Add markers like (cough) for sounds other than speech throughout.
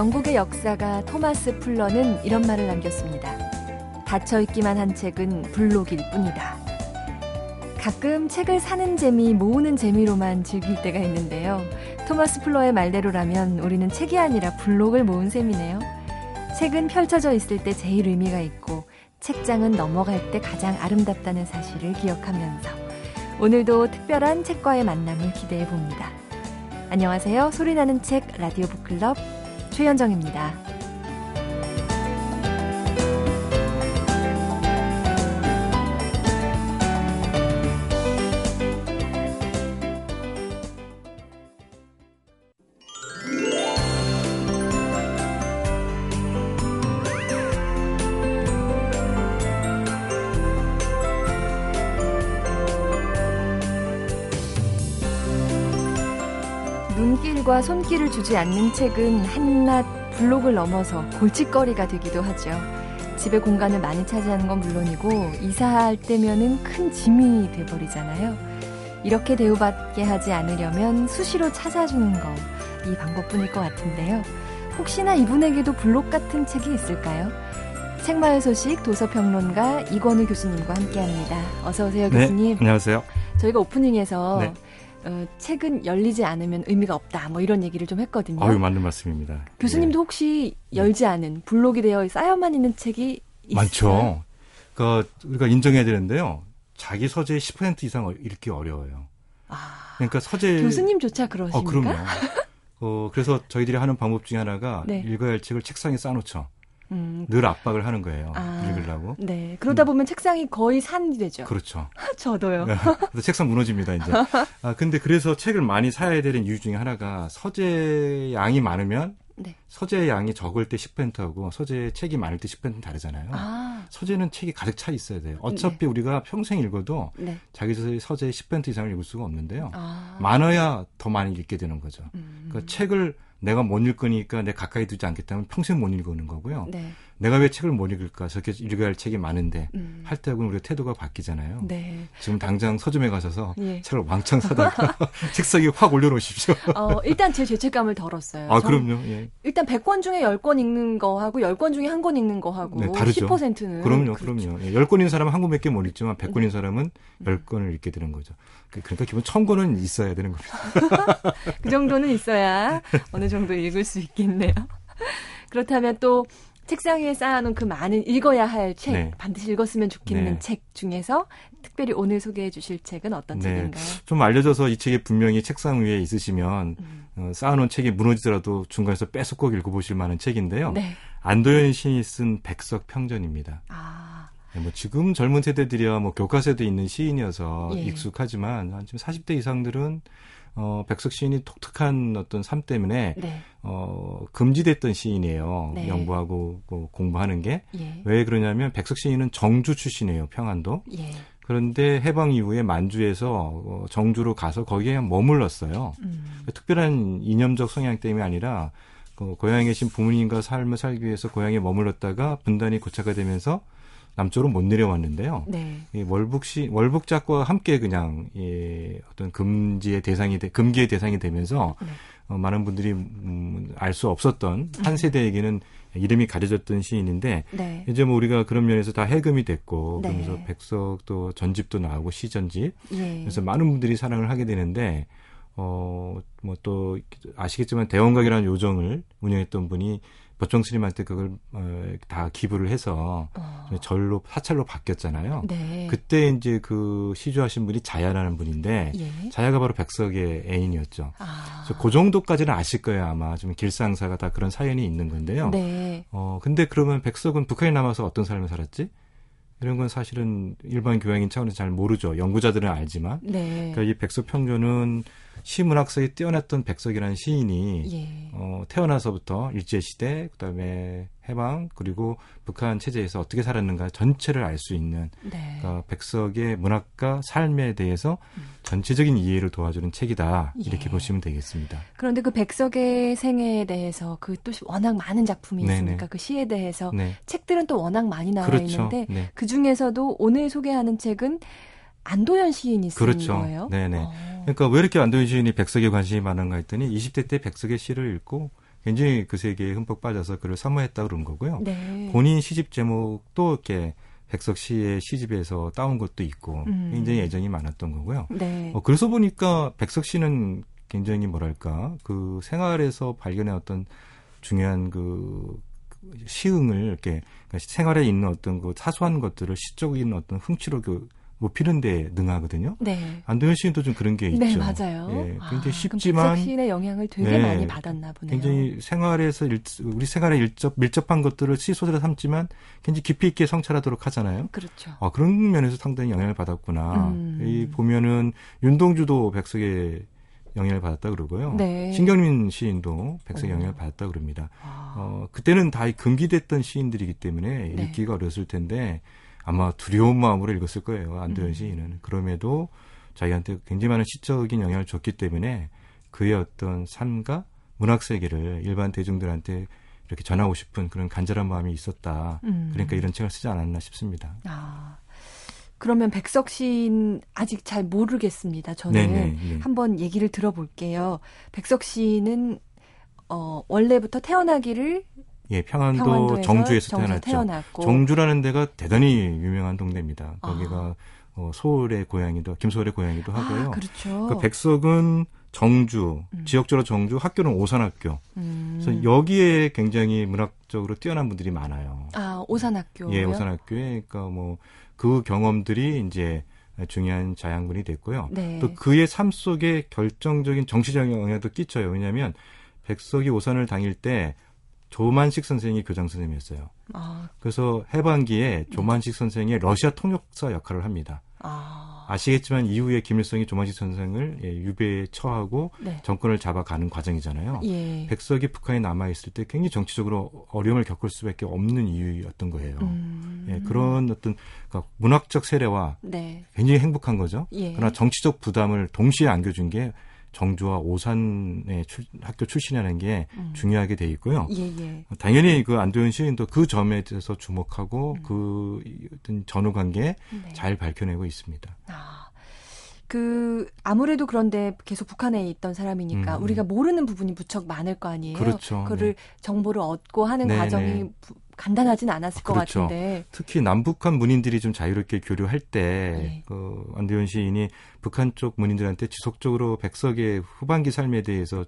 영국의 역사가 토마스 풀러는 이런 말을 남겼습니다. 닫혀있기만 한 책은 블록일 뿐이다. 가끔 책을 사는 재미, 모으는 재미로만 즐길 때가 있는데요. 토마스 풀러의 말대로라면 우리는 책이 아니라 블록을 모은 셈이네요. 책은 펼쳐져 있을 때 제일 의미가 있고 책장은 넘어갈 때 가장 아름답다는 사실을 기억하면서 오늘도 특별한 책과의 만남을 기대해 봅니다. 안녕하세요. 소리나는 책 라디오 북클럽 최현정입니다. 눈길과 손길을 주지 않는 책은 한낱 블록을 넘어서 골칫거리가 되기도 하죠. 집의 공간을 많이 차지하는 건 물론이고 이사할 때면은 큰 짐이 돼버리잖아요. 이렇게 대우받게 하지 않으려면 수시로 찾아주는 거 이 방법뿐일 것 같은데요. 혹시나 이분에게도 블록 같은 책이 있을까요? 책마을 소식 도서평론가 이권우 교수님과 함께합니다. 어서 오세요, 네, 교수님. 안녕하세요. 저희가 오프닝에서 네. 어, 책은 열리지 않으면 의미가 없다. 뭐 이런 얘기를 좀 했거든요. 아유, 맞는 말씀입니다. 교수님도 혹시 열지 않은 블록이 되어 쌓여만 있는 책이 예. 많죠. 그 우리가 인정해야 되는데요. 자기 서재의 10% 이상 읽기 어려워요. 아, 그러니까 서재 교수님조차 그러십니까? 어, 그럼요. 어, 그래서 저희들이 하는 방법 중에 하나가 네. 읽어야 할 책을 책상에 쌓아놓죠. 음, 늘 압박을 하는 거예요. 아. 읽으려고. 네. 그러다 보면 책상이 거의 산이 되죠. 그렇죠. (laughs) 저도요. 그래서 책상 무너집니다, 이제. (laughs) 아, 근데 그래서 책을 많이 사야 되는 이유 중에 하나가 서재 양이 많으면 네. 서재 양이 적을 때 10%하고 서재 책이 많을 때 10%는 다르잖아요. 아, 서재는 책이 가득 차 있어야 돼요. 어차피 우리가 평생 읽어도 네. 자기 서재의 10% 이상을 읽을 수가 없는데요. 아, 많아야 더 많이 읽게 되는 거죠. 음, 그러니까 책을 내가 못 읽으니까 내 가까이 두지 않겠다면 평생 못 읽는 거고요. 네. 내가 왜 책을 못 읽을까? 저렇게 읽어야 할 책이 많은데 음, 할 때하고는 우리가 태도가 바뀌잖아요. 네. 지금 당장 서점에 가셔서 예. 책을 왕창 사다가 (laughs) 책상에 확 올려놓으십시오. 어, 일단 제 죄책감을 덜었어요. 아, 전 그럼요. 예. 일단 100권 중에 10권 읽는 거하고 10권 중에 한 권 읽는 거하고 네, 다르죠. 10%는 그럼요, 그렇죠. 그럼요. 예, 10권인 사람은 한 권밖에 못 읽지만 100권인 사람은 10권을 읽게 되는 거죠. 그- 그러니까 기본 1000권은 있어야 되는 겁니다. (laughs) 그 정도는 있어야 어느 정도 읽을 수 있겠네요. (laughs) 그렇다면 또 책상 위에 쌓아놓은 그 많은 읽어야 할 책, 네. 반드시 읽었으면 좋겠는 네. 책 중에서 특별히 오늘 소개해 주실 책은 어떤 네. 책인가요? 좀 알려져서 이 책이 분명히 책상 위에 있으시면 음. 어, 쌓아놓은 책이 무너지더라도 중간에서 빼서 꼭 읽어보실 만한 책인데요. 네. 안도현 시인이 쓴 백석 평전입니다. 아, 네, 뭐 지금 젊은 세대들이야 뭐 교과서에도 있는 시인이어서 예. 익숙하지만 한 지금 40대 이상들은 어, 백석 시인이 독특한 어떤 삶 때문에 네. 어, 금지됐던 시인이에요. 네. 연구하고 뭐 공부하는 게. 예. 왜 그러냐면 백석 시인은 정주 출신이에요. 평안도. 예. 그런데 해방 이후에 만주에서 어, 정주로 가서 거기에 머물렀어요. 음. 특별한 이념적 성향 때문이 아니라 그 고향에 계신 부모님과 삶을 살기 위해서 고향에 머물렀다가 분단이 고착화 되면서 남쪽으로 못 내려왔는데요. 네. 이 월북시 월북작과 함께 그냥 이 어떤 금지의 대상이 돼, 금기의 대상이 되면서 네. 어, 많은 분들이 음, 알 수 없었던 한 세대에게는 이름이 가려졌던 시인인데 네. 이제 뭐 우리가 그런 면에서 다 해금이 됐고 네. 그러면서 백석도 전집도 나오고 시전집 예. 그래서 많은 분들이 사랑을 하게 되는데 어뭐 또 아시겠지만 대원각이라는 요정을 운영했던 분이 법정 스님한테 그걸 어, 다 기부를 해서 어. 절로 사찰로 바뀌었잖아요. 네. 그때 이제 그 시주하신 분이 자야라는 분인데 예. 자야가 바로 백석의 애인이었죠. 아. 그래서 그 정도까지는 아실 거예요 아마 좀 길상사가 다 그런 사연이 있는 건데요. 네. 어 근데 그러면 백석은 북한에 남아서 어떤 삶을 살았지? 이런 건 사실은 일반 교양인 차원에서 잘 모르죠. 연구자들은 알지만. 네. 그러니까 이 백석 평조는 시문학서에 뛰어났던 백석이라는 시인이 예. 어, 태어나서부터 일제 시대, 그다음에 해방 그리고 북한 체제에서 어떻게 살았는가 전체를 알 수 있는 네. 그러니까 백석의 문학과 삶에 대해서 음. 전체적인 이해를 도와주는 책이다 이렇게 예. 보시면 되겠습니다. 그런데 그 백석의 생애에 대해서 그 또 워낙 많은 작품이 네네. 있으니까 그 시에 대해서 네, 책들은 또 워낙 많이 나와 그렇죠. 있는데 네, 그 중에서도 오늘 소개하는 책은 안도현 시인이 쓴 그렇죠. 거예요. 네네. 어. 그러니까 왜 이렇게 안도현 시인이 백석에 관심이 많은가 했더니 20대 때 백석의 시를 읽고 굉장히 그 세계에 흠뻑 빠져서 그를 사모했다 그런 거고요. 네. 본인 시집 제목도 이렇게 백석 씨의 시집에서 따온 것도 있고 음. 굉장히 애정이 많았던 거고요. 네. 어, 그래서 보니까 백석 씨는 굉장히 뭐랄까 그 생활에서 발견한 어떤 중요한 그 시흥을 이렇게 그러니까 생활에 있는 어떤 그 사소한 것들을 시적인 어떤 흥취로 그 높이는 데 능하거든요. 네. 안도현 씨도 좀 그런 게 있죠. 네, 맞아요. 예, 아, 굉장히 그럼 쉽지만 시인의 영향을 되게 네, 많이 받았나 보네요. 굉장히 생활에서 일, 우리 생활에 일접 밀접한 것들을 시소대로 삼지만 굉장히 깊이 있게 성찰하도록 하잖아요. 그렇죠. 아, 그런 면에서 상당히 영향을 받았구나. 음. 이 보면은 윤동주도 백석의 영향을 받았다 그러고요. 네. 신경민 시인도 백석의 어. 영향을 받았다 그럽니다. 아, 어, 그때는 다 금기됐던 시인들이기 때문에 네. 읽기가 어렸을 텐데 아마 두려운 마음으로 읽었을 거예요. 안도현 음. 시인은. 그럼에도 자기한테 굉장히 많은 시적인 영향을 줬기 때문에 그의 어떤 삶과 문학 세계를 일반 대중들한테 이렇게 전하고 싶은 그런 간절한 마음이 있었다. 음. 그러니까 이런 책을 쓰지 않았나 싶습니다. 아, 그러면 백석 시인 아직 잘 모르겠습니다. 저는 네네. 네. 한번 얘기를 들어볼게요. 백석 시인은 어, 원래부터 태어나기를 예, 평안도 정주에서 태어났죠. 태어났고 정주라는 데가 대단히 유명한 동네입니다. 아. 거기가 어, 소울의 고향이도 김소울의 고향이기도 하고요. 아, 그렇죠. 그 백석은 정주, 음. 지역적으로 정주, 학교는 오산학교. 음. 그래서 여기에 굉장히 문학적으로 뛰어난 분들이 많아요. 아, 오산학교. 예, 오산학교에 그러니까 뭐 그 경험들이 이제 중요한 자양분이 됐고요. 네. 또 그의 삶 속에 결정적인 정치적 영향도 끼쳐요. 왜냐하면 백석이 오산을 다닐 때 조만식 선생이 교장 선생님이었어요. 아, 그래서 해방기에 조만식 선생의 러시아 통역사 역할을 합니다. 아, 아시겠지만 이후에 김일성이 조만식 선생을 예, 유배에 처하고 네. 정권을 잡아가는 과정이잖아요. 예. 백석이 북한에 남아 있을 때 굉장히 정치적으로 어려움을 겪을 수밖에 없는 이유였던 거예요. 음. 예, 그런 어떤 그러니까 문학적 세례와 네. 굉장히 행복한 거죠. 예. 그러나 정치적 부담을 동시에 안겨준 게 정주와 오산의 출- 학교 출신이라는 게 음. 중요하게 돼 있고요. 예, 예. 당연히 그 안도현 시인도 그 점에 대해서 주목하고 음. 그 어떤 전후 관계 네. 잘 밝혀내고 있습니다. 아, 그 아무래도 그런데 계속 북한에 있던 사람이니까 음, 우리가 음. 모르는 부분이 무척 많을 거 아니에요. 그렇죠. 거를 정보를 얻고 하는 네, 과정이 네. 부- 간단하진 않았을 것 그렇죠. 같은데. 특히 남북한 문인들이 좀 자유롭게 교류할 때, 네. 그, 안대현 시인이 북한 쪽 문인들한테 지속적으로 백석의 후반기 삶에 대해서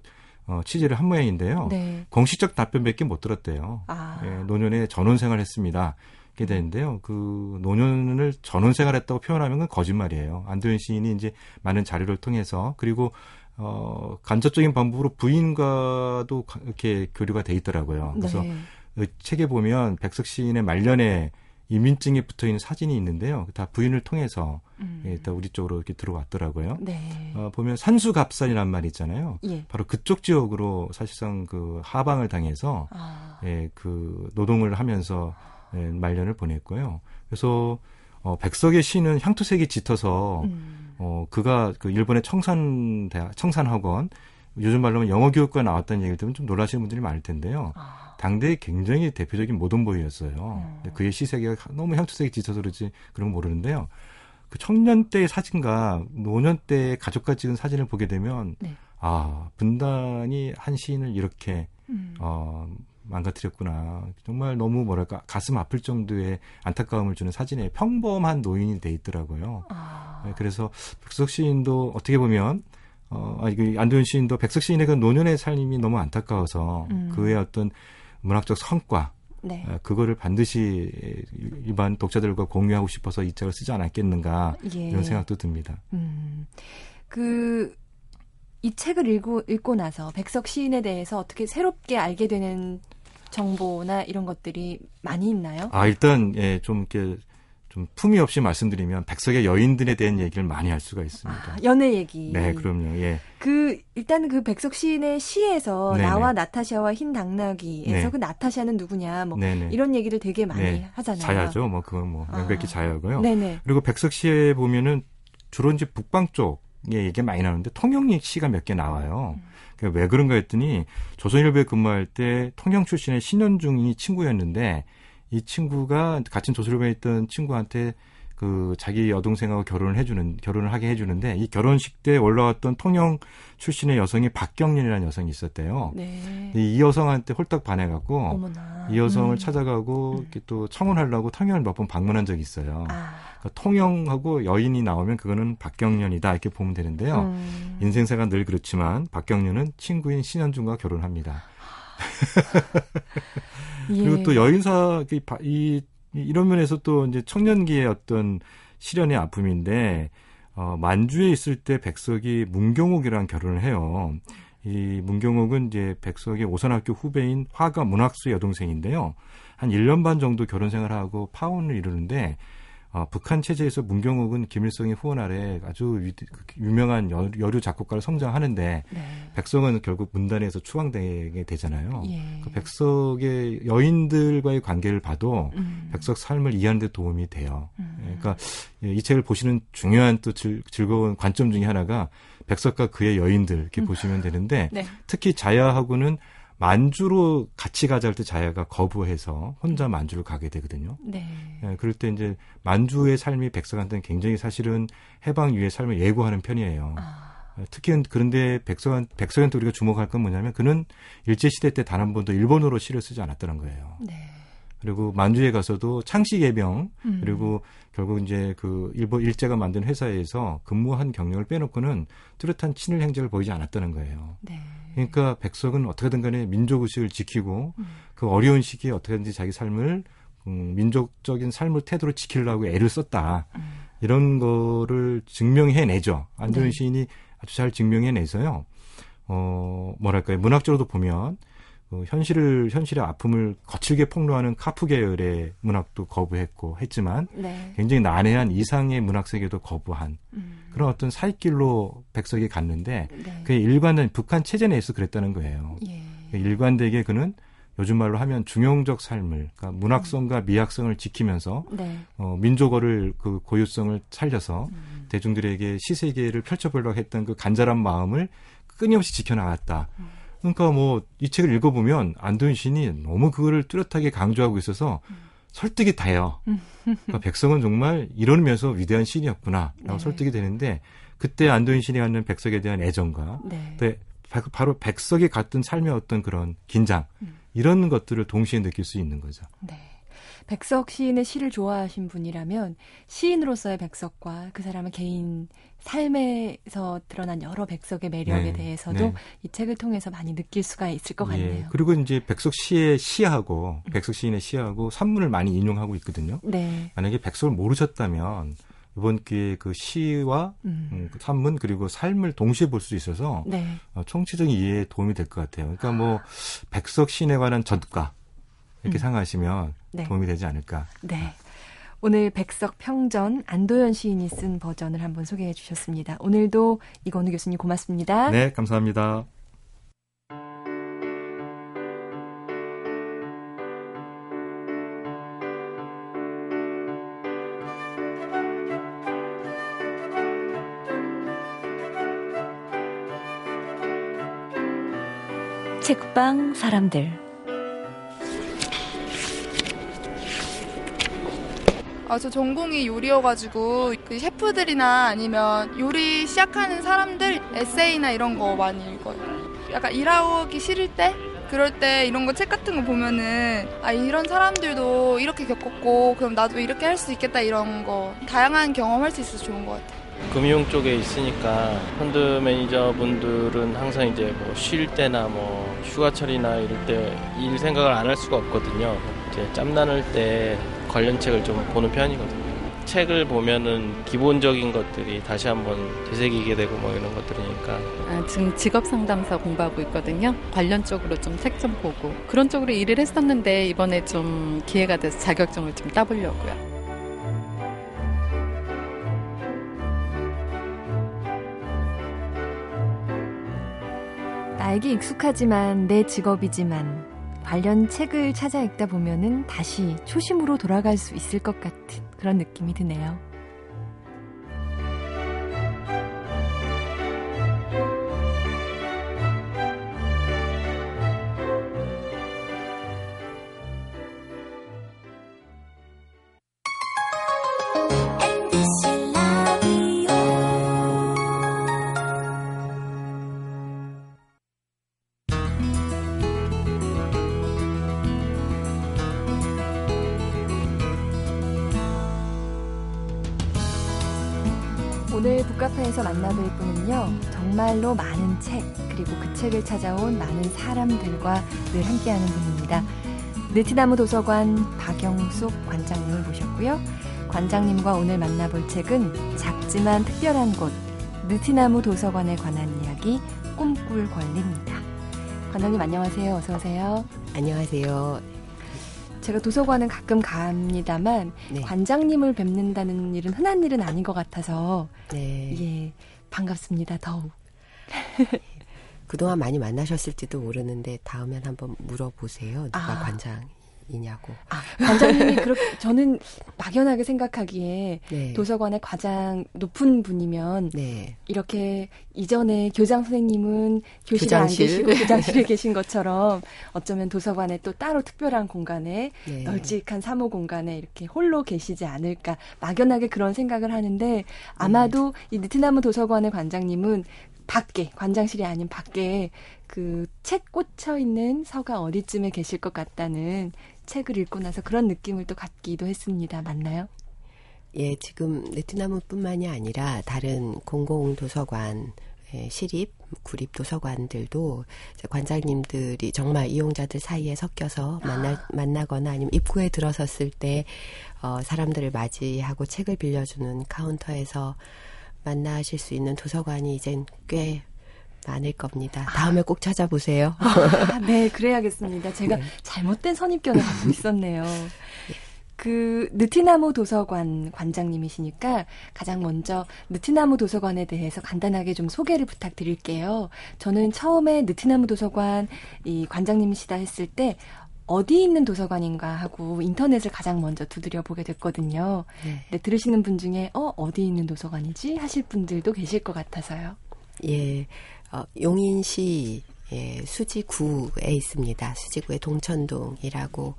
어, 취재를 한 모양인데요. 네. 공식적 답변밖에 못 들었대요. 아, 예, 노년에 전원 생활 했습니다. 이렇게 되는데요. 그 노년을 전원 생활했다고 표현하면 거짓말이에요. 안도현 시인이 이제 많은 자료를 통해서 그리고 어 간접적인 방법으로 부인과도 가- 이렇게 교류가 돼 있더라고요. 그래서 네. 그 책에 보면 백석 시인의 말년에 이민증에 붙어 있는 사진이 있는데요. 다 부인을 통해서 음. 예, 다 우리 쪽으로 이렇게 들어왔더라고요. 네. 어, 보면 산수갑산이란 말 있잖아요. 예. 바로 그쪽 지역으로 사실상 그 하방을 당해서 아, 예, 그 노동을 하면서 예, 말년을 보냈고요. 그래서 어, 백석의 시는 향토색이 짙어서 음. 어, 그가 그 일본의 청산 대학 청산학원 요즘 말로 하면 영어 교육과 나왔다는 얘기를 들으면 좀 놀라시는 분들이 많을 텐데요. 아, 당대에 굉장히 대표적인 모던보이였어요. 음. 그의 시세계가 너무 향토색이 짙어서 그렇지 그런 거 모르는데요. 그 청년 때의 사진과 노년 때의 가족과 찍은 사진을 보게 되면 네. 아 분단이 한 시인을 이렇게 음. 어, 망가뜨렸구나. 정말 너무 뭐랄까 가슴 아플 정도의 안타까움을 주는 사진에 평범한 노인이 돼 있더라고요. 아, 네, 그래서 백석 시인도 어떻게 보면 어, 아니 그 안도현 시인도 백석 시인의 그 노년의 삶이 너무 안타까워서 음. 그의 어떤 문학적 성과 네. 어, 그거를 반드시 일반 독자들과 공유하고 싶어서 이 책을 쓰지 않았겠는가 예. 이런 생각도 듭니다. 음. 그, 이 책을 읽고, 읽고 나서 백석 시인에 대해서 어떻게 새롭게 알게 되는 정보나 이런 것들이 많이 있나요? 아 일단 예, 좀 이렇게 좀 품위 없이 말씀드리면 백석의 여인들에 대한 얘기를 많이 할 수가 있습니다. 아, 연애 얘기. 네, 그럼요. 예. 그 일단 그 백석 시인의 시에서 네네. 나와 나타샤와 흰 당나귀에서 네. 그 나타샤는 누구냐 뭐 네네. 이런 얘기를 되게 많이 네. 하잖아요. 자야죠. 뭐 그건 뭐 명백히 아. 자야고요. 네네. 그리고 백석 시에 보면은 주로 이제 북방 쪽에 얘기 많이 나오는데 통영역 시가 몇 개 나와요. 음. 그왜 그런가 했더니 조선일보에 근무할 때 통영 출신의 신현중이 친구였는데 이 친구가 같은 조선일보에 있던 친구한테 그 자기 여동생하고 결혼을 해주는 결혼을 하게 해주는데 이 결혼식 때 올라왔던 통영 출신의 여성이 박경련이라는 여성이 있었대요. 네. 이 여성한테 홀딱 반해갖고 어머나. 이 여성을 음. 찾아가고 음. 이렇게 또 청혼하려고 통영을 몇 번 방문한 적이 있어요. 아. 그러니까 통영하고 여인이 나오면 그거는 박경련이다 이렇게 보면 되는데요. 음. 인생사가 늘 그렇지만 박경련은 친구인 신현중과 결혼합니다. 그리고 예. 또 여인사 이 이런 면에서 또 이제 청년기의 어떤 시련의 아픔인데 어, 만주에 있을 때 백석이 문경옥이랑 결혼을 해요. 이 문경옥은 이제 백석의 오선학교 후배인 화가 문학수 여동생인데요. 한 1년 반 정도 결혼 생활하고 파혼을 이루는데 어, 북한 체제에서 문경욱은 김일성의 후원 아래 아주 위, 그 유명한 여, 류 작곡가로 성장하는데 네. 백석은 결국 문단에서 추앙되게 되잖아요. 예. 그 백석의 여인들과의 관계를 봐도 음. 백석 삶을 이해하는 데 도움이 돼요. 음. 그러니까 이 책을 보시는 중요한 또 즐, 즐거운 관점 중에 하나가 백석과 그의 여인들 이렇게 음. 보시면 되는데 네. 특히 자야하고는 만주로 같이 가자 할 때 자야가 거부해서 혼자 만주를 가게 되거든요. 네. 네. 그럴 때 이제 만주의 삶이 백석한테는 굉장히 사실은 해방 이후의 삶을 예고하는 편이에요. 아. 특히 그런데 백석한 백석한테 우리가 주목할 건 뭐냐면 그는 일제 시대 때 단 한 번도 일본어로 시를 쓰지 않았다는 거예요. 네. 그리고 만주에 가서도 창씨 예병 음. 그리고 결국 이제 그 일본 일제가 만든 회사에서 근무한 경력을 빼놓고는 뚜렷한 친일 행적을 보이지 않았다는 거예요. 네. 그러니까 백석은 어떻게든 간에 민족 의식을 지키고 음. 그 어려운 시기에 어떻게든지 자기 삶을 음, 민족적인 삶을 태도로 지키려고 애를 썼다. 음. 이런 거를 증명해내죠. 안조현 네. 시인이 아주 잘 증명해내서요. 어, 뭐랄까요. 문학적으로도 보면 그 현실을 현실의 아픔을 거칠게 폭로하는 카프 계열의 문학도 거부했고 했지만 네. 굉장히 난해한 이상의 문학 세계도 거부한 음. 그런 어떤 사이길로 백석이 갔는데 네. 그게 일관된 북한 체제 내에서 그랬다는 거예요. 예. 그 일관되게 그는 요즘 말로 하면 중용적 삶을 그러니까 문학성과 음. 미학성을 지키면서 네. 어, 민족어를 그 고유성을 살려서 음. 대중들에게 시세계를 펼쳐보려고 했던 그 간절한 마음을 끊임없이 지켜나갔다. 음. 그러니까 뭐 이 책을 읽어보면 시인이 너무 그거를 뚜렷하게 강조하고 있어서 설득이 돼요. 그러니까 백성은 정말 이러면서 위대한 시인이었구나라고 네. 설득이 되는데 그때 시인이 갖는 백석에 대한 애정과 네. 바로 백석이 갖던 삶의 어떤 그런 긴장 음. 이런 것들을 동시에 느낄 수 있는 거죠. 네. 백석 시인의 시를 좋아하신 분이라면 시인으로서의 백석과 그 사람의 개인 삶에서 드러난 여러 백석의 매력에 네, 대해서도 네. 이 책을 통해서 많이 느낄 수가 있을 것 예, 같네요. 예, 그리고 이제 백석 시의 시하고 음. 백석 시인의 시하고 산문을 많이 인용하고 있거든요. 네. 만약에 백석을 모르셨다면 이번 기회에 그 시와 음. 음, 그 산문 그리고 삶을 동시에 볼 수 있어서 네. 어, 총체적인 이해에 도움이 될 것 같아요. 그러니까 뭐 백석 시인에 관한 전가 이렇게 음. 생각하시면 네. 도움이 되지 않을까. 네. 오늘 백석 평전 안도현 시인이 쓴 버전을 한번 소개해 주셨습니다. 오늘도 이건우 교수님 고맙습니다. 네, 감사합니다. 책방 사람들 아, 저 전공이 요리여가지고 그 셰프들이나 아니면 요리 시작하는 사람들 에세이나 이런 거 많이 읽어요. 약간 일하기 싫을 때 그럴 때 이런 거 책 같은 거 보면은 아 이런 사람들도 이렇게 겪었고 그럼 나도 이렇게 할 수 있겠다 이런 거 다양한 경험할 수 있어서 좋은 것 같아요. 금융 쪽에 있으니까 펀드 매니저분들은 항상 이제 뭐 쉴 때나 뭐 휴가철이나 이럴 때 일 생각을 안 할 수가 없거든요. 이제 짬나는 때 관련 책을 좀 보는 편이거든요. 책을 보면은 기본적인 것들이 다시 한번 되새기게 되고 뭐 이런 것들이니까. 아, 지금 직업 상담사 공부하고 있거든요. 관련 쪽으로 좀 책 좀 보고 그런 쪽으로 일을 했었는데 이번에 좀 기회가 돼서 자격증을 좀 따보려고요. 나에게 익숙하지만 내 직업이지만 관련 책을 찾아 읽다 보면은 다시 초심으로 돌아갈 수 있을 것 같은 그런 느낌이 드네요. 북카페에서 만나뵐 분은요, 정말로 많은 책, 그리고 그 책을 찾아온 많은 사람들과 늘 함께하는 분입니다. 느티나무 도서관 박영숙 관장님을 모셨고요. 관장님과 오늘 만나볼 책은 작지만 특별한 곳, 느티나무 도서관에 관한 이야기, 꿈꿀 권리입니다. 관장님 안녕하세요. 어서 오세요. 안녕하세요. 제가 도서관은 가끔 갑니다만 네. 관장님을 뵙는다는 일은 흔한 일은 아닌 것 같아서 네. 예 반갑습니다. 더욱. 그동안 많이 만나셨을지도 모르는데 다음엔 한번 물어보세요. 누가 아. 관장이 냐고. 아, 관장님이 그렇게 (laughs) 저는 막연하게 생각하기에 네. 도서관의 가장 높은 분이면 네. 이렇게 이전에 교장 선생님은 교실에 교장실. 안 계시고 교장실에 계신 것처럼 어쩌면 도서관에 또 따로 특별한 공간에 네. 널찍한 사무 공간에 이렇게 홀로 계시지 않을까 막연하게 그런 생각을 하는데 아마도 이 느티나무 도서관의 관장님은 밖에 관장실이 아닌 밖에 그 책 꽂혀 있는 서가 어디쯤에 계실 것 같다는 책을 읽고 나서 그런 느낌을 또 갖기도 했습니다. 맞나요? 예, 지금 네트나무뿐만이 아니라 다른 공공 도서관, 예, 시립, 구립 도서관들도 관장님들이 정말 이용자들 사이에 섞여서 만나, 만나거나 아니면 입구에 들어섰을 때 어, 사람들을 맞이하고 책을 빌려주는 카운터에서 만나실 수 있는 도서관이 이젠 꽤 많을 겁니다. 다음에 꼭 찾아보세요. 아, 네, 그래야겠습니다. 제가 네. 잘못된 선입견을 갖고 있었네요. 그 느티나무 도서관 관장님이시니까 가장 먼저 느티나무 도서관에 대해서 간단하게 좀 소개를 부탁드릴게요. 저는 처음에 느티나무 도서관 이 관장님이시다 했을 때 어디 있는 도서관인가 하고 인터넷을 가장 먼저 두드려 보게 됐거든요. 네. 근데 들으시는 분 중에 어 어디 있는 도서관이지 하실 분들도 계실 것 같아서요. 예, 어, 용인시 예, 수지구에 있습니다. 수지구의 동천동이라고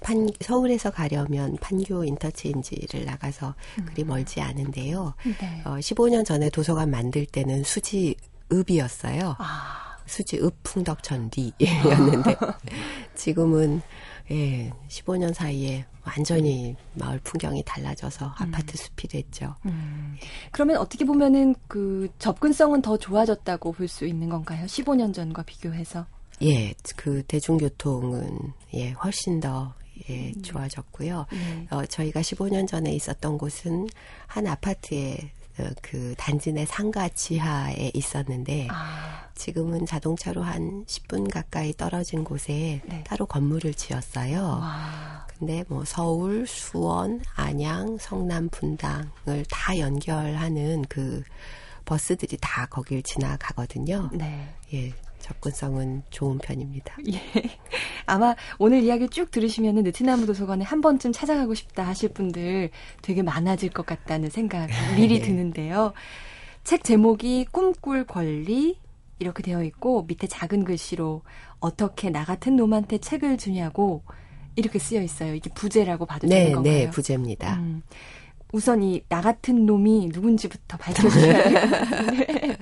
판, 서울에서 가려면 판교 인터체인지를 나가서 그리 멀지 않은데요. 네. 어, 15년 전에 도서관 만들 때는 수지읍이었어요. 아, 수지읍 풍덕천리였는데 (laughs) 지금은 예, 15년 사이에 완전히 마을 풍경이 달라져서 아파트 숲이 됐죠. 음. 그러면 어떻게 보면은 그 접근성은 더 좋아졌다고 볼 수 있는 건가요? 15년 전과 비교해서. 예, 그 대중교통은 예, 훨씬 더 예, 좋아졌고요. 네. 어, 저희가 15년 전에 있었던 곳은 한 아파트의 어, 그 단지 내 상가 지하에 있었는데 아, 지금은 자동차로 한 10분 가까이 떨어진 곳에 네. 따로 건물을 지었어요. 와. 근데 뭐 서울, 수원, 안양, 성남, 분당을 다 연결하는 그 버스들이 다 거길 지나가거든요. 네. 예, 접근성은 좋은 편입니다. 예. 아마 오늘 이야기 쭉 들으시면은 느티나무 도서관에 한 번쯤 찾아가고 싶다 하실 분들 되게 많아질 것 같다는 생각이 (laughs) 미리 네. 드는데요. 책 제목이 꿈꿀 권리 이렇게 되어 있고 밑에 작은 글씨로 어떻게 나 같은 놈한테 책을 주냐고 이렇게 쓰여 있어요. 이게 부제라고 봐도 되는 네, 건가요? 네, 부제입니다. 음, 우선 이 나 같은 놈이 누군지부터 (laughs) 밝혀주셔야 (laughs) 되는데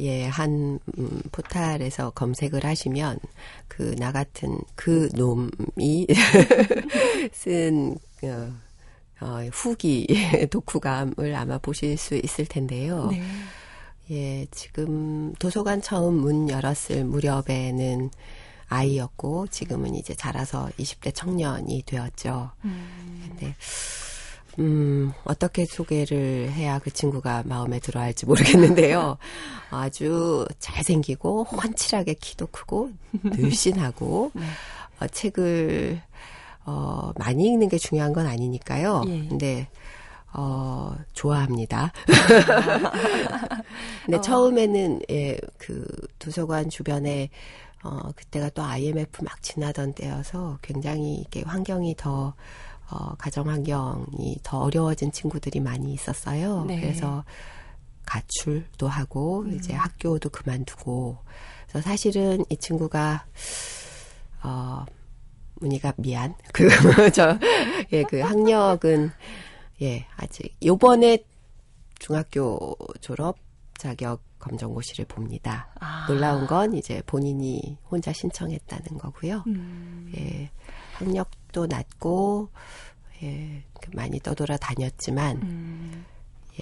예, 한 음, 포탈에서 검색을 하시면 그 나 같은 그 놈이 (laughs) 쓴 어, 어, 후기 (laughs) 독후감을 아마 보실 수 있을 텐데요. 네. 예, 지금 도서관 처음 문 열었을 무렵에는 아이였고 지금은 이제 자라서 20대 청년이 되었죠. 음, 근데 음, 어떻게 소개를 해야 그 친구가 마음에 들어 할지 모르겠는데요. (laughs) 아주 잘생기고, 훤칠하게 키도 크고, (laughs) 늘씬하고, 네. 어, 책을, 어, 많이 읽는 게 중요한 건 아니니까요. 예. 근데, 어, 좋아합니다. (laughs) 근데 어. 처음에는, 예, 그, 도서관 주변에, 어, 그때가 또 IMF 막 지나던 때여서 굉장히 이게 환경이 더, 어, 가정 환경이 더 어려워진 친구들이 많이 있었어요. 네. 그래서 가출도 하고, 음. 이제 학교도 그만두고. 그래서 사실은 이 친구가, 어, 문희가 미안. (laughs) 그, 저, 예, 그 학력은, 예, 아직, 요번에 중학교 졸업 자격 검정고시를 봅니다. 아. 놀라운 건 이제 본인이 혼자 신청했다는 거고요. 음. 예, 학력 도 낮고, 예, 그 많이 떠돌아 다녔지만, 음.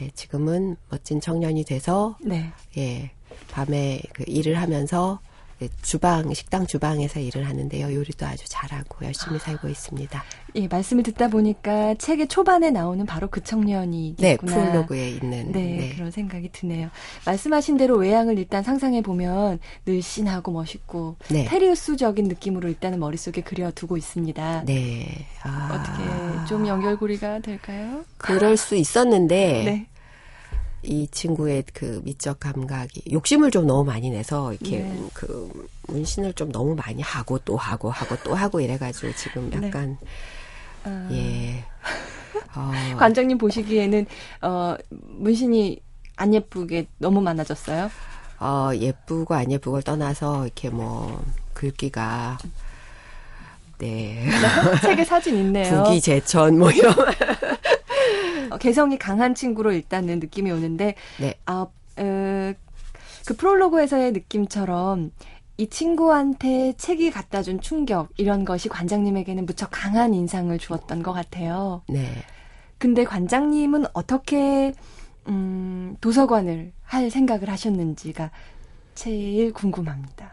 예, 지금은 멋진 청년이 돼서 네. 예, 밤에 그 일을 하면서 예, 주방, 식당 주방에서 일을 하는데요. 요리도 아주 잘하고 열심히 살고 있습니다. 예, 말씀을 듣다 보니까 책의 초반에 나오는 바로 그 청년이 네. 프롤로그에 있는. 네, 그런 생각이 드네요. 말씀하신 대로 외양을 일단 상상해 보면 늘씬하고 멋있고 네. 페리우스적인 느낌으로 일단은 머릿속에 그려두고 있습니다. 네. 아, 어떻게 좀 연결고리가 될까요? 그럴 수 있었는데 (laughs) 네. 이 친구의 그 미적 감각이 욕심을 좀 너무 많이 내서 이렇게 네. 그 문신을 좀 너무 많이 하고 또 하고 하고 또 하고 이래가지고 지금 네. 약간 아, 예. 어, (laughs) 관장님 보시기에는 어, 문신이 안 예쁘게 너무 많아졌어요. 어, 예쁘고 안 예쁘고를 떠나서 이렇게 뭐 글귀가 네 책에 사진 (laughs) 있네요. 부기제천 뭐 이런 어, (laughs) 개성이 강한 친구로 일단은 느낌이 오는데 네. 아, 어, 그 프롤로그에서의 느낌처럼 이 친구한테 책이 갖다 준 충격 이런 것이 관장님에게는 무척 강한 인상을 주었던 것 같아요. 네. 근데 관장님은 어떻게 음, 도서관을 할 생각을 하셨는지가 제일 궁금합니다.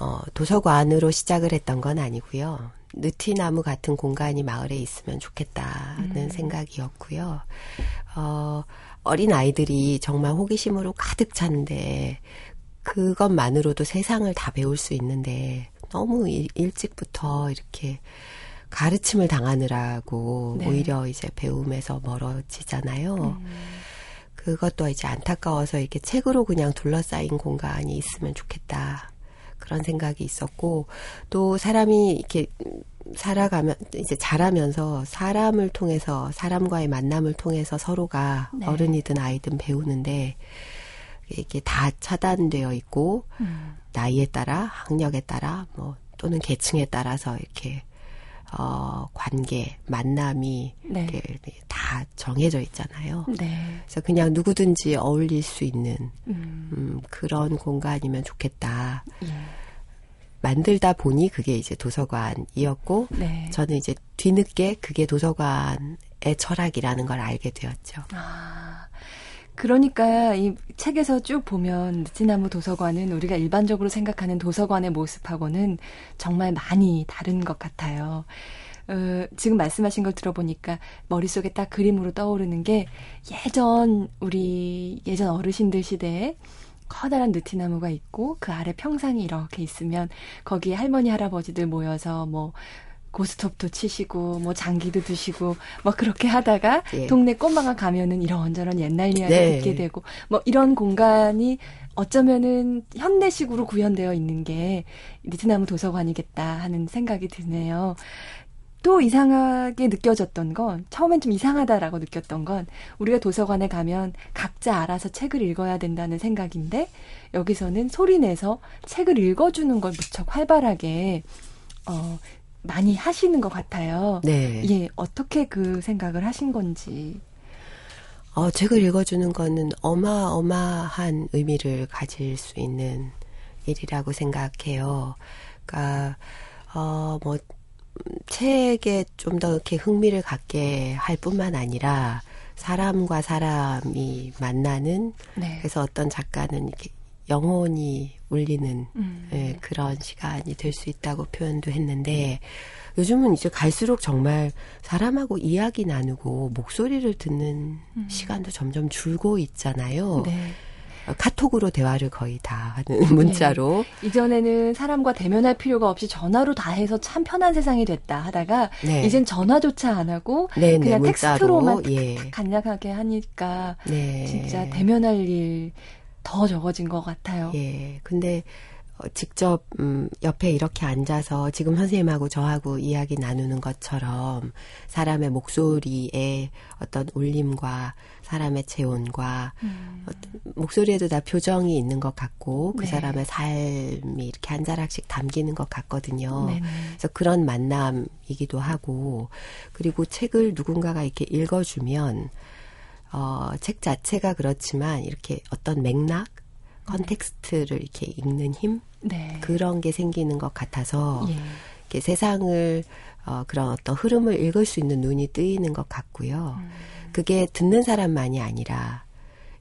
어, 도서관으로 시작을 했던 건 아니고요. 느티나무 같은 공간이 마을에 있으면 좋겠다는 음. 생각이었고요. 어, 어린 아이들이 정말 호기심으로 가득 찬데 그것만으로도 세상을 다 배울 수 있는데 너무 일, 일찍부터 이렇게 가르침을 당하느라고 네. 오히려 이제 배움에서 멀어지잖아요. 음. 그것도 이제 안타까워서 이렇게 책으로 그냥 둘러싸인 공간이 있으면 좋겠다. 그런 생각이 있었고, 또 사람이 이렇게 살아가면, 이제 자라면서 사람을 통해서, 사람과의 만남을 통해서 서로가 네. 어른이든 아이든 배우는데, 이게 다 차단되어 있고, 음. 나이에 따라, 학력에 따라, 뭐, 또는 계층에 따라서 이렇게, 어, 관계, 만남이 네. 다 정해져 있잖아요. 네. 그래서 그냥 누구든지 어울릴 수 있는 음. 음, 그런 공간이면 좋겠다. 예. 만들다 보니 그게 이제 도서관이었고 네. 저는 이제 뒤늦게 그게 도서관의 철학이라는 걸 알게 되었죠. 아, 그러니까 이 책에서 쭉 보면 느티나무 도서관은 우리가 일반적으로 생각하는 도서관의 모습하고는 정말 많이 다른 것 같아요. 어, 지금 말씀하신 걸 들어보니까 머릿속에 딱 그림으로 떠오르는 게 예전 우리 예전 어르신들 시대에 커다란 느티나무가 있고 그 아래 평상이 이렇게 있으면 거기에 할머니 할아버지들 모여서 뭐 고스톱도 치시고 뭐 장기도 드시고 뭐 그렇게 하다가 예. 동네 꼬마가 가면은 이런저런 옛날 이야기 네. 듣게 되고 뭐 이런 공간이 어쩌면은 현대식으로 구현되어 있는 게 니트나무 도서관이겠다 하는 생각이 드네요. 또 이상하게 느껴졌던 건 처음엔 좀 이상하다라고 느꼈던 건 우리가 도서관에 가면 각자 알아서 책을 읽어야 된다는 생각인데 여기서는 소리 내서 책을 읽어주는 걸 무척 활발하게 어 많이 하시는 것 같아요. 네. 예, 어떻게 그 생각을 하신 건지. 어, 책을 읽어주는 거는 어마어마한 의미를 가질 수 있는 일이라고 생각해요. 그러니까 어, 뭐 책에 좀 더 이렇게 흥미를 갖게 할 뿐만 아니라 사람과 사람이 만나는 네. 그래서 어떤 작가는 이렇게 영혼이 울리는 음. 예, 그런 시간이 될 수 있다고 표현도 했는데 요즘은 이제 갈수록 정말 사람하고 이야기 나누고 목소리를 듣는 음. 시간도 점점 줄고 있잖아요. 네. 어, 카톡으로 대화를 거의 다 하는 (laughs) 문자로. 이전에는 사람과 대면할 필요가 없이 전화로 다 해서 참 편한 세상이 됐다 하다가 네. 이젠 전화조차 안 하고 네, 네, 그냥. 텍스트로만 예. 간략하게 하니까 네. 진짜 대면할 일 더 적어진 것 같아요. 예. 근데 어, 직접 음, 옆에 이렇게 앉아서 지금 선생님하고 저하고 이야기 나누는 것처럼 사람의 목소리에 어떤 울림과 사람의 체온과 음. 어떤 목소리에도 다 표정이 있는 것 같고 그 네. 사람의 삶이 이렇게 한 자락씩 담기는 것 같거든요. 네네. 그래서 그런 만남이기도 하고 그리고 책을 누군가가 이렇게 읽어주면 어, 책 자체가 그렇지만 이렇게 어떤 맥락, context를 이렇게 읽는 힘 네. 그런 게 생기는 것 같아서 예. 이렇게 세상을 어, 그런 어떤 흐름을 읽을 수 있는 눈이 뜨이는 것 같고요. 음. 그게 듣는 사람만이 아니라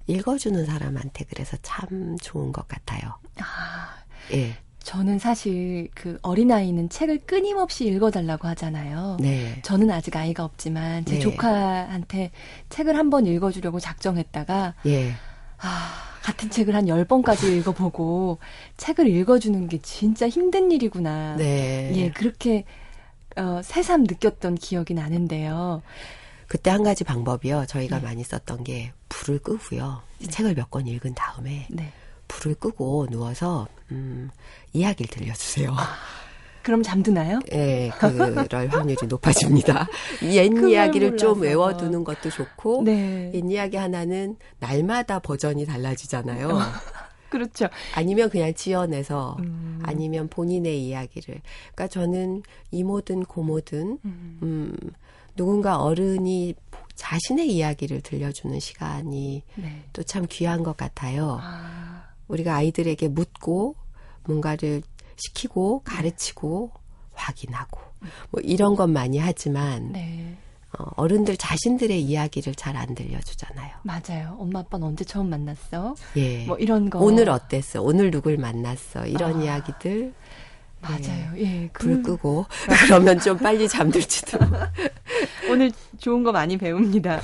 읽어주는 사람한테 그래서 참 좋은 것 같아요. 아, 예. 저는 사실 그 어린아이는 책을 끊임없이 읽어달라고 하잖아요. 네. 저는 아직 아이가 없지만 제 네. 조카한테 책을 한 번 읽어주려고 작정했다가 예. 아, 같은 책을 한 10번까지 읽어보고 책을 읽어주는 게 진짜 힘든 일이구나. 네. 예, 그렇게 어, 새삼 느꼈던 기억이 나는데요. 그때 한 가지 방법이요. 저희가 네. 많이 썼던 게 불을 끄고요. 책을 몇 권 읽은 다음에 네. 불을 끄고 누워서 음, 이야기를 들려주세요. 그럼 잠드나요? (laughs) 예, 그럴 확률이 높아집니다. 옛 이야기를 좀 몰라서. 외워두는 것도 좋고, 네. 옛 이야기 하나는 날마다 버전이 달라지잖아요. (laughs) 그렇죠. 아니면 그냥 지어내서, 음. 아니면 본인의 이야기를. 그러니까 저는 이모든 고모든, 음. 음, 누군가 어른이 자신의 이야기를 들려주는 시간이 네. 또참 귀한 것 같아요. 아, 우리가 아이들에게 묻고 뭔가를 시키고 가르치고 확인하고 뭐 이런 것 많이 하지만 네. 어, 어른들 자신들의 이야기를 잘 안 들려주잖아요. 맞아요. 엄마 아빠는 언제 처음 만났어? 예. 뭐 이런 거. 오늘 어땠어? 오늘 누굴 만났어? 이런 아. 이야기들 맞아요. 예. 불 그, 끄고 (laughs) 그러면 좀 빨리 잠들지도. (laughs) 오늘 좋은 거 많이 배웁니다.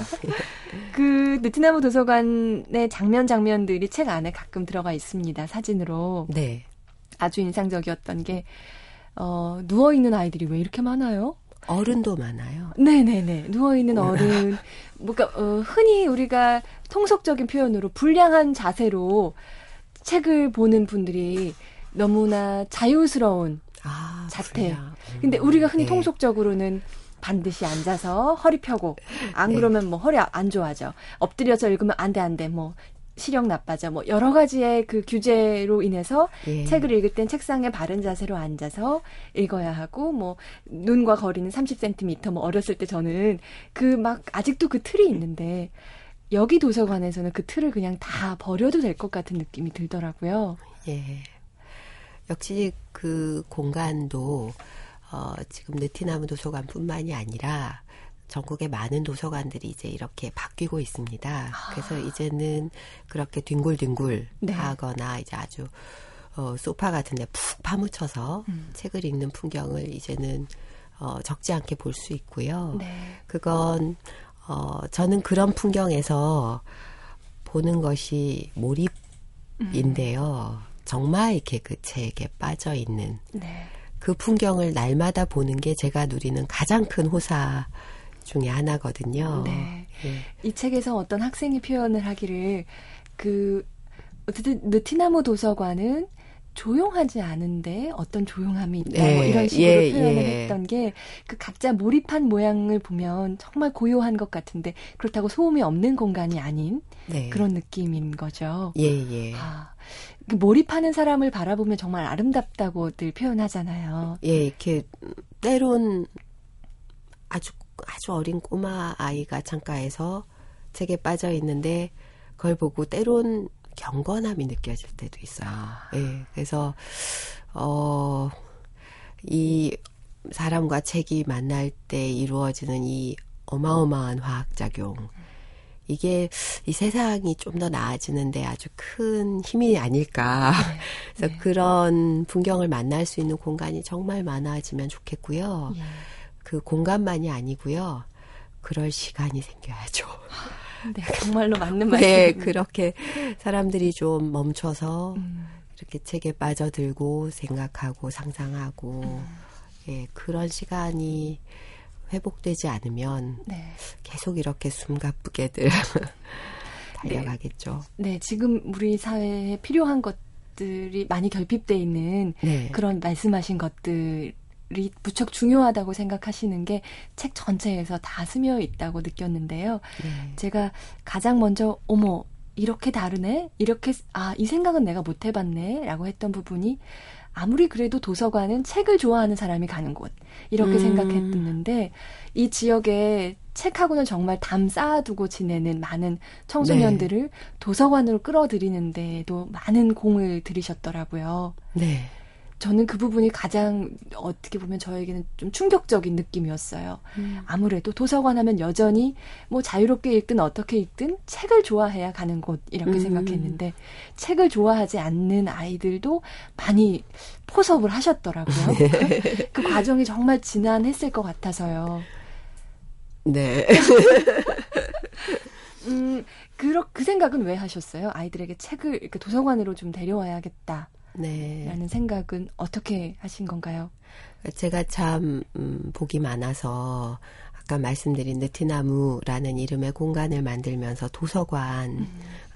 그 느티나무 도서관의 장면 장면들이 책 안에 가끔 들어가 있습니다. 사진으로. 네. 아주 인상적이었던 게 어, 누워 있는 아이들이 왜 이렇게 많아요? 어른도 많아요. 네네네. 누워있는 어른. 뭔가, 어, 흔히 우리가 통속적인 표현으로 불량한 자세로 책을 보는 분들이 너무나 자유스러운. 아, 자태. 불량. 근데 우리가 흔히 네. 통속적으로는 반드시 앉아서 허리 펴고, 안 네. 그러면 뭐 허리 안 좋아져. 엎드려서 읽으면 안 돼, 안 돼. 뭐, 시력 나빠져. 뭐, 여러 가지의 그 규제로 인해서 예. 책을 읽을 땐 책상에 바른 자세로 앉아서 읽어야 하고 뭐 눈과 거리는 30cm 뭐 어렸을 때 저는 그 막 아직도 그 틀이 있는데 여기 도서관에서는 그 틀을 그냥 다 버려도 될 것 같은 느낌이 들더라고요. 예. 역시 그 공간도 어, 지금 느티나무 도서관뿐만이 아니라 전국의 많은 도서관들이 이제 이렇게 바뀌고 있습니다. 그래서 이제는 그렇게 뒹굴뒹굴 네. 하거나 이제 아주 어, 소파 같은 데 푹 파묻혀서 음. 책을 읽는 풍경을 이제는 어, 적지 않게 볼 수 있고요. 네. 그건 어 저는 그런 풍경에서 보는 것이 몰입인데요. 정말 이렇게 그 책에 빠져 있는 네. 그 풍경을 날마다 보는 게 제가 누리는 가장 큰 호사 중에 하나거든요. 네. 예. 이 책에서 어떤 학생이 표현을 하기를 그 어쨌든 느티나무 도서관은 조용하지 않은데 어떤 조용함이 있다 뭐 네, 이런 식으로 예, 표현을 예. 했던 게 그 각자 몰입한 모양을 보면 정말 고요한 것 같은데 그렇다고 소음이 없는 공간이 아닌 네. 그런 느낌인 거죠. 예, 예. 아, 그 몰입하는 사람을 바라보면 정말 아름답다고들 표현하잖아요. 예, 이렇게 때론 아주 아주 어린 꼬마 아이가 창가에서 책에 빠져 있는데 그걸 보고 때론 경건함이 느껴질 때도 있어요. 예, 그래서 어, 이 사람과 책이 만날 때 이루어지는 이 어마어마한 화학 작용. 이게 이 세상이 좀 더 나아지는데 아주 큰 힘이 아닐까. (laughs) 그래서 네. 그런 풍경을 만날 수 있는 공간이 정말 많아지면 좋겠고요. 예. 그 공간만이 아니고요. 그럴 시간이 생겨야죠. (laughs) 네, 정말로 맞는 (laughs) 네, 말씀입니다. 그렇게 사람들이 좀 멈춰서 음, 이렇게 책에 빠져들고 생각하고 상상하고 예, 그런 시간이 회복되지 않으면 네. 계속 이렇게 숨가쁘게들 (laughs) 달려가겠죠. 네, 지금 우리 사회에 필요한 것들이 많이 결핍돼 있는 네. 그런 말씀하신 것들 이 무척 중요하다고 생각하시는 게 책 전체에서 다 스며 있다고 느꼈는데요. 네. 제가 가장 먼저 어머 이렇게 다르네 이렇게 아 이 생각은 내가 못 해봤네라고 했던 부분이 아무리 그래도 도서관은 책을 좋아하는 사람이 가는 곳 이렇게 음. 생각했는데 이 지역에 책하고는 정말 담 쌓아두고 지내는 많은 청소년들을 도서관으로 끌어들이는데도 많은 공을 들이셨더라고요. 네. 저는 그 부분이 가장 어떻게 보면 저에게는 좀 충격적인 느낌이었어요. 음. 아무래도 도서관 하면 여전히 뭐 자유롭게 읽든 어떻게 읽든 책을 좋아해야 가는 곳 이렇게 음. 생각했는데 책을 좋아하지 않는 아이들도 많이 포섭을 하셨더라고요. (laughs) 그, 그 과정이 정말 지난했을 것 같아서요. 네. (laughs) 음, 그러, 그 생각은 왜 하셨어요? 아이들에게 책을 이렇게 도서관으로 좀 데려와야겠다 라는 네. 생각은 어떻게 하신 건가요? 제가 참 음, 복이 많아서 아까 말씀드린 느티나무라는 이름의 공간을 만들면서 도서관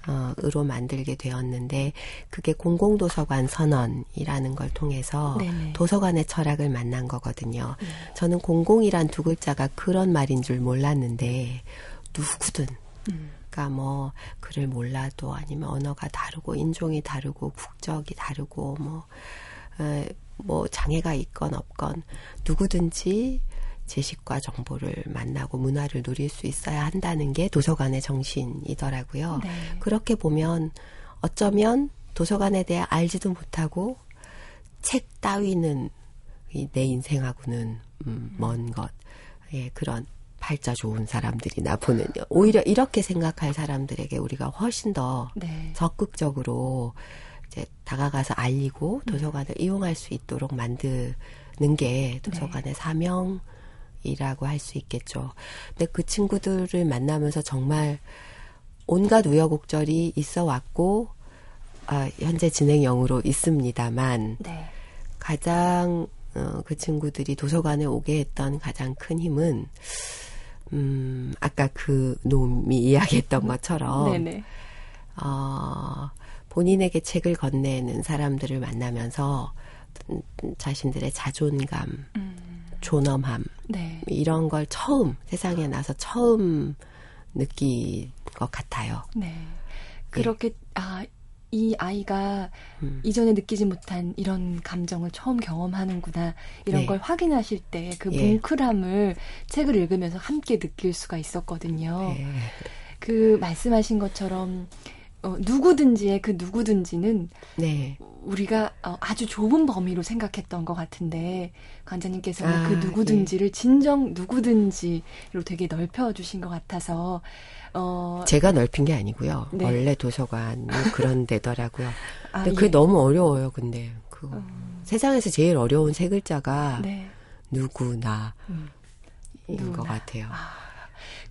어, 으로 만들게 되었는데 그게 공공도서관 선언이라는 걸 통해서 네네. 도서관의 철학을 만난 거거든요. 저는 공공이란 두 글자가 그런 말인 줄 몰랐는데 누구든 음. 그러니까 뭐 글을 몰라도 아니면 언어가 다르고 인종이 다르고 국적이 다르고 뭐, 에, 뭐 장애가 있건 없건 누구든지 지식과 정보를 만나고 문화를 누릴 수 있어야 한다는 게 도서관의 정신이더라고요. 네. 그렇게 보면 어쩌면 도서관에 대해 알지도 못하고 책 따위는 이내 인생하고는 음, 먼 것. 예, 그런 팔자 좋은 사람들이나 보는요. 오히려 이렇게 생각할 사람들에게 우리가 훨씬 더 네. 적극적으로 이제 다가가서 알리고 도서관을 이용할 수 있도록 만드는 게 도서관의 사명이라고 할 수 있겠죠. 근데 그 친구들을 만나면서 정말 온갖 우여곡절이 있어 왔고 아, 현재 진행형으로 있습니다만 네. 가장 어, 그 친구들이 도서관에 오게 했던 가장 큰 힘은 음, 아까 그 놈이 이야기했던 것처럼 네네. 어, 본인에게 책을 건네는 사람들을 만나면서 음, 자신들의 자존감, 음. 존엄함 네. 이런 걸 처음 세상에 나서 처음 느낀 것 같아요. 네. 그렇게 아, 이 아이가 음. 이전에 느끼지 못한 이런 감정을 처음 경험하는구나 이런 네. 걸 확인하실 때그 예. 뭉클함을 책을 읽으면서 함께 느낄 수가 있었거든요. 네. 그 말씀하신 것처럼 어, 누구든지의 그 누구든지는 네. 우리가 어, 아주 좁은 범위로 생각했던 것 같은데 관장님께서는 아, 그 누구든지를 진정 누구든지로 되게 넓혀주신 것 같아서 어, 제가 넓힌 게 아니고요. 네. 원래 도서관이 그런 (laughs) 데더라고요. 아, 근데 그게 예. 너무 어려워요. 근데 그거 음, 세상에서 제일 어려운 세 글자가 네. 누구나인 음. 것 누구나. 같아요.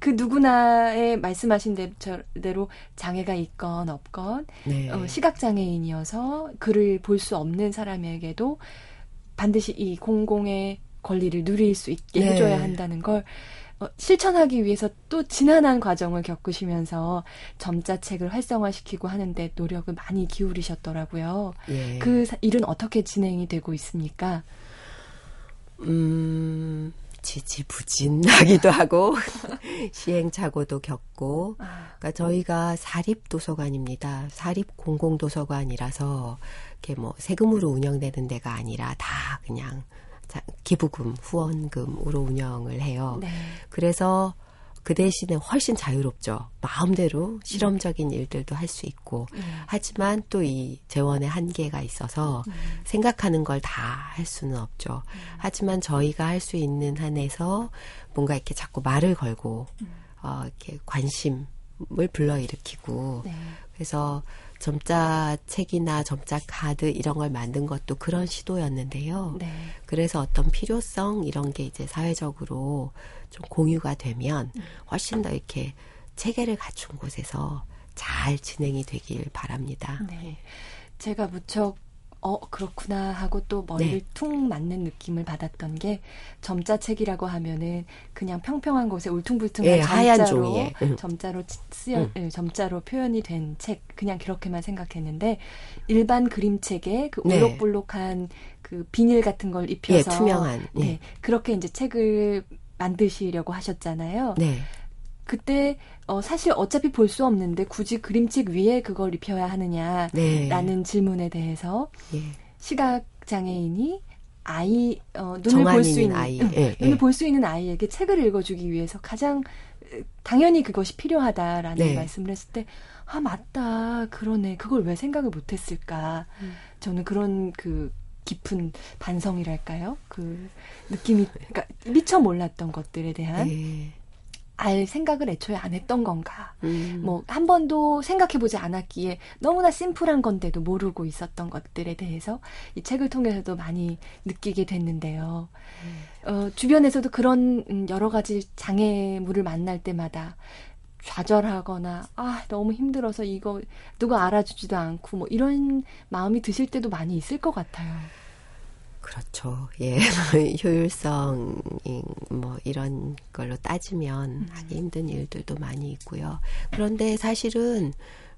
그 누구나의 말씀하신 대- 대로 장애가 있건 없건 네. 어, 시각 장애인이어서 글을 볼 수 없는 사람에게도 반드시 이 공공의 권리를 누릴 수 있게 네. 해줘야 한다는 걸 어, 실천하기 위해서 또 지난한 과정을 겪으시면서 점자책을 활성화시키고 하는데 노력을 많이 기울이셨더라고요. 예. 그 사- 일은 어떻게 진행이 되고 있습니까? 음, 지지부진하기도 하고, (laughs) 시행착오도 겪고, 아, 그러니까 저희가 사립 도서관입니다. 사립 공공 도서관이라서, 이렇게 뭐, 세금으로 운영되는 데가 아니라 다 그냥, 자- 기부금, 후원금으로 운영을 해요. 네. 그래서 그 대신에 훨씬 자유롭죠. 마음대로 실험적인 일들도 할 수 있고. 네. 하지만 또 이 재원의 한계가 있어서 음. 생각하는 걸 다 할 수는 없죠. 하지만 저희가 할 수 있는 한에서 뭔가 이렇게 자꾸 말을 걸고, 어, 이렇게 관심을 불러일으키고, 네. 그래서 점자 책이나 점자 카드 이런 걸 만든 것도 그런 시도였는데요. 네. 그래서 어떤 필요성 이런 게 이제 사회적으로 좀 공유가 되면 훨씬 더 이렇게 체계를 갖춘 곳에서 잘 진행이 되길 바랍니다. 네. 제가 무척 어 그렇구나 하고 또 머리를 네. 퉁 맞는 느낌을 받았던 게 점자책이라고 하면은 그냥 평평한 곳에 울퉁불퉁한 예, 점자로. 음. 점자로 치- 쓰여 예, 점자로 표현이 된 책 그냥 그렇게만 생각했는데 일반 그림책에 그 네. 울록불록한 그 비닐 같은 걸 예, 입혀서 투명한. 예. 네 그렇게 이제 책을 만드시려고 하셨잖아요. 네. 그때 어, 사실 어차피 볼 수 없는데 굳이 그림책 위에 그걸 입혀야 하느냐 네. 라는 질문에 대해서 예. 시각 장애인이 아이 어, 눈을 볼 수 있는 아이. 응, 예, 눈을 예. 볼수 있는 아이에게 책을 읽어주기 위해서 가장 으, 당연히 그것이 필요하다라는 네. 말씀을 했을 때 아 맞다 그러네 그걸 왜 생각을 못했을까 음. 저는 그런 그 깊은 반성이랄까요? 그 느낌이 그러니까 미처 몰랐던 것들에 대한 네. 알 생각을 애초에 안 했던 건가? 음. 뭐한 번도 생각해 보지 않았기에 너무나 심플한 건데도 모르고 있었던 것들에 대해서 이 책을 통해서도 많이 느끼게 됐는데요. 어, 주변에서도 그런 음, 여러 가지 장애물을 만날 때마다 좌절하거나 아 너무 힘들어서 이거 누가 알아주지도 않고 뭐 이런 마음이 드실 때도 많이 있을 것 같아요. 그렇죠. 예. (laughs) 효율성, 뭐, 이런 걸로 따지면 하기 힘든 일들도 많이 있고요. 그런데 사실은,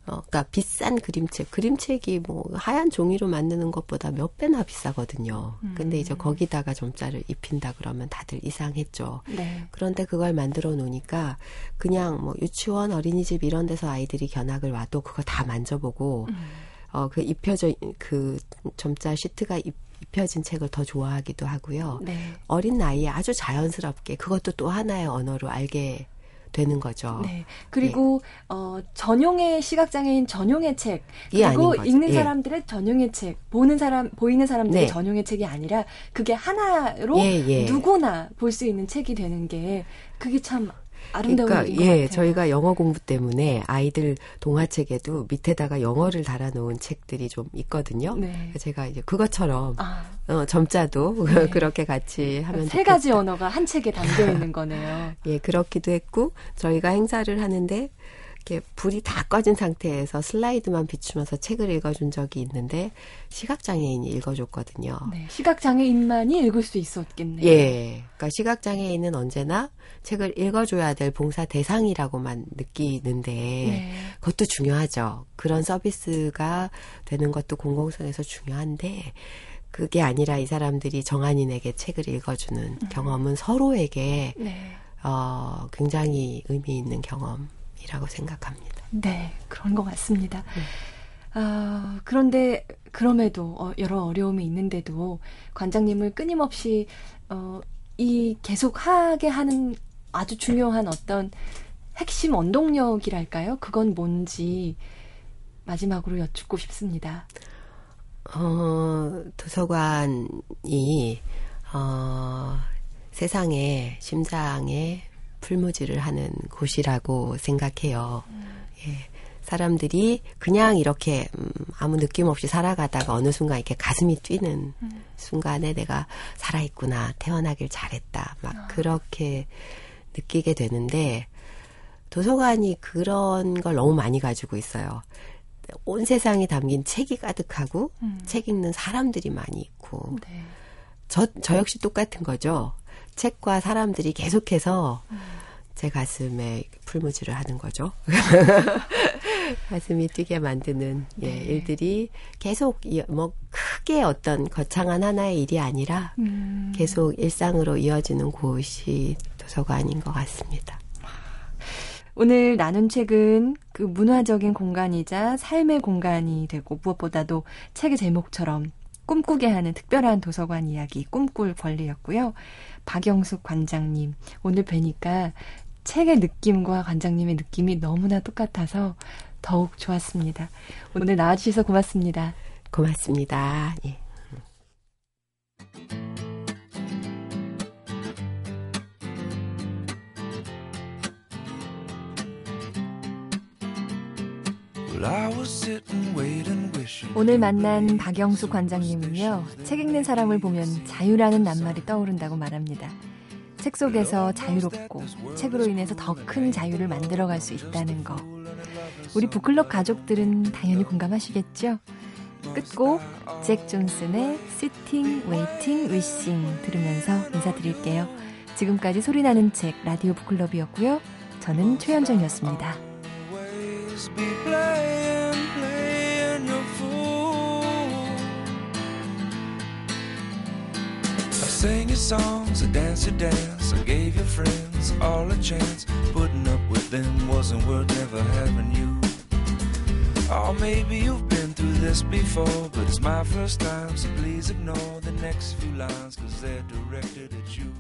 어, 그니까 비싼 그림책, 그림책이 뭐, 하얀 종이로 만드는 것보다 몇 배나 비싸거든요. 근데 이제 거기다가 점자를 입힌다 그러면 다들 이상했죠. 네. 그런데 그걸 만들어 놓으니까 그냥 뭐 유치원, 어린이집 이런 데서 아이들이 견학을 와도 그거 다 만져보고, 어, 그 입혀져, 그 점자 시트가 입, 입혀진 책을 더 좋아하기도 하고요. 네. 어린 나이에 아주 자연스럽게 그것도 또 하나의 언어로 알게 되는 거죠. 네. 그리고 어 전용의 시각 장애인 전용의 책 아닌 그리고. 읽는 예. 사람들의 전용의 책 보는 사람 보이는 사람들의 네. 전용의 책이 아니라 그게 하나로 예, 예. 누구나 볼 수 있는 책이 되는 게 그게 참 아름다운 그러니까 예, 같아요. 저희가 영어 공부 때문에 아이들 동화책에도 밑에다가 영어를 달아놓은 책들이 좀 있거든요. 네. 제가 이제 그것처럼 아, 어, 점자도 (laughs) 네. 그렇게 같이 하면 세 가지 언어가 한 책에 담겨 있는 거네요. (laughs) 예, 그렇기도 했고 저희가 행사를 하는데 이렇게 불이 다 꺼진 상태에서 슬라이드만 비추면서 책을 읽어준 적이 있는데 시각장애인이 읽어줬거든요. 네. 시각장애인만이 읽을 수 있었겠네요. 예, 그러니까 시각장애인은 언제나 책을 읽어줘야 될 봉사 대상이라고만 느끼는데 네. 그것도 중요하죠. 그런 서비스가 되는 것도 공공성에서 중요한데 그게 아니라 이 사람들이 정한인에게 책을 읽어주는 경험은 서로에게 네. 어, 굉장히 의미 있는 경험 이라고 생각합니다. 네, 그런 것 같습니다. 아, 그런데 그럼에도 어, 여러 어려움이 있는데도 관장님을 끊임없이 어, 이 계속 하게 하는 아주 중요한 어떤 핵심 원동력이랄까요? 그건 뭔지 마지막으로 여쭙고 싶습니다. 어, 도서관이, 어, 세상에 심장에 풀무지를 하는 곳이라고 생각해요. 예. 사람들이 그냥 이렇게, 음, 아무 느낌 없이 살아가다가 어느 순간 이렇게 가슴이 뛰는 순간에 내가 살아있구나, 태어나길 잘했다, 막 그렇게 느끼게 되는데, 도서관이 그런 걸 너무 많이 가지고 있어요. 온 세상에 담긴 책이 가득하고 책 읽는 사람들이 많이 있고 네. 저, 저 역시 똑같은 거죠. 책과 사람들이 계속해서 제 가슴에 풀무지를 하는 거죠. (laughs) 가슴이 뛰게 만드는 예, 네. 일들이 계속 이- 뭐 크게 어떤 거창한 하나의 일이 아니라 음, 계속 일상으로 이어지는 곳이 도서관인 것 같습니다. 오늘 나눈 책은 그 문화적인 공간이자 삶의 공간이 되고 무엇보다도 책의 제목처럼 꿈꾸게 하는 특별한 도서관 이야기 꿈꿀 권리였고요. 박영숙 관장님 오늘 뵈니까 책의 느낌과 관장님의 느낌이 너무나 똑같아서 더욱 좋았습니다. 오늘 나와주셔서 고맙습니다. 고맙습니다. 예. 오늘 만난 박영숙 관장님은요, 책 읽는 사람을 보면 자유라는 낱말이 떠오른다고 말합니다. 책 속에서 자유롭고 책으로 인해서 더 큰 자유를 만들어갈 수 있다는 거. 우리 북클럽 가족들은 당연히 공감하시겠죠? 끝곡 잭 존슨의 Sitting, Waiting, Wishing 들으면서 인사드릴게요. 지금까지 소리나는 책 라디오 북클럽이었고요. 저는 최현정이었습니다. Always be playing, playing your fool. I sang your songs, I danced your dance, I gave your friends all a chance. Putting up with them wasn't worth never having you. Oh, maybe you've been through this before, but it's my first time, so please ignore the next few lines, cause they're directed at you.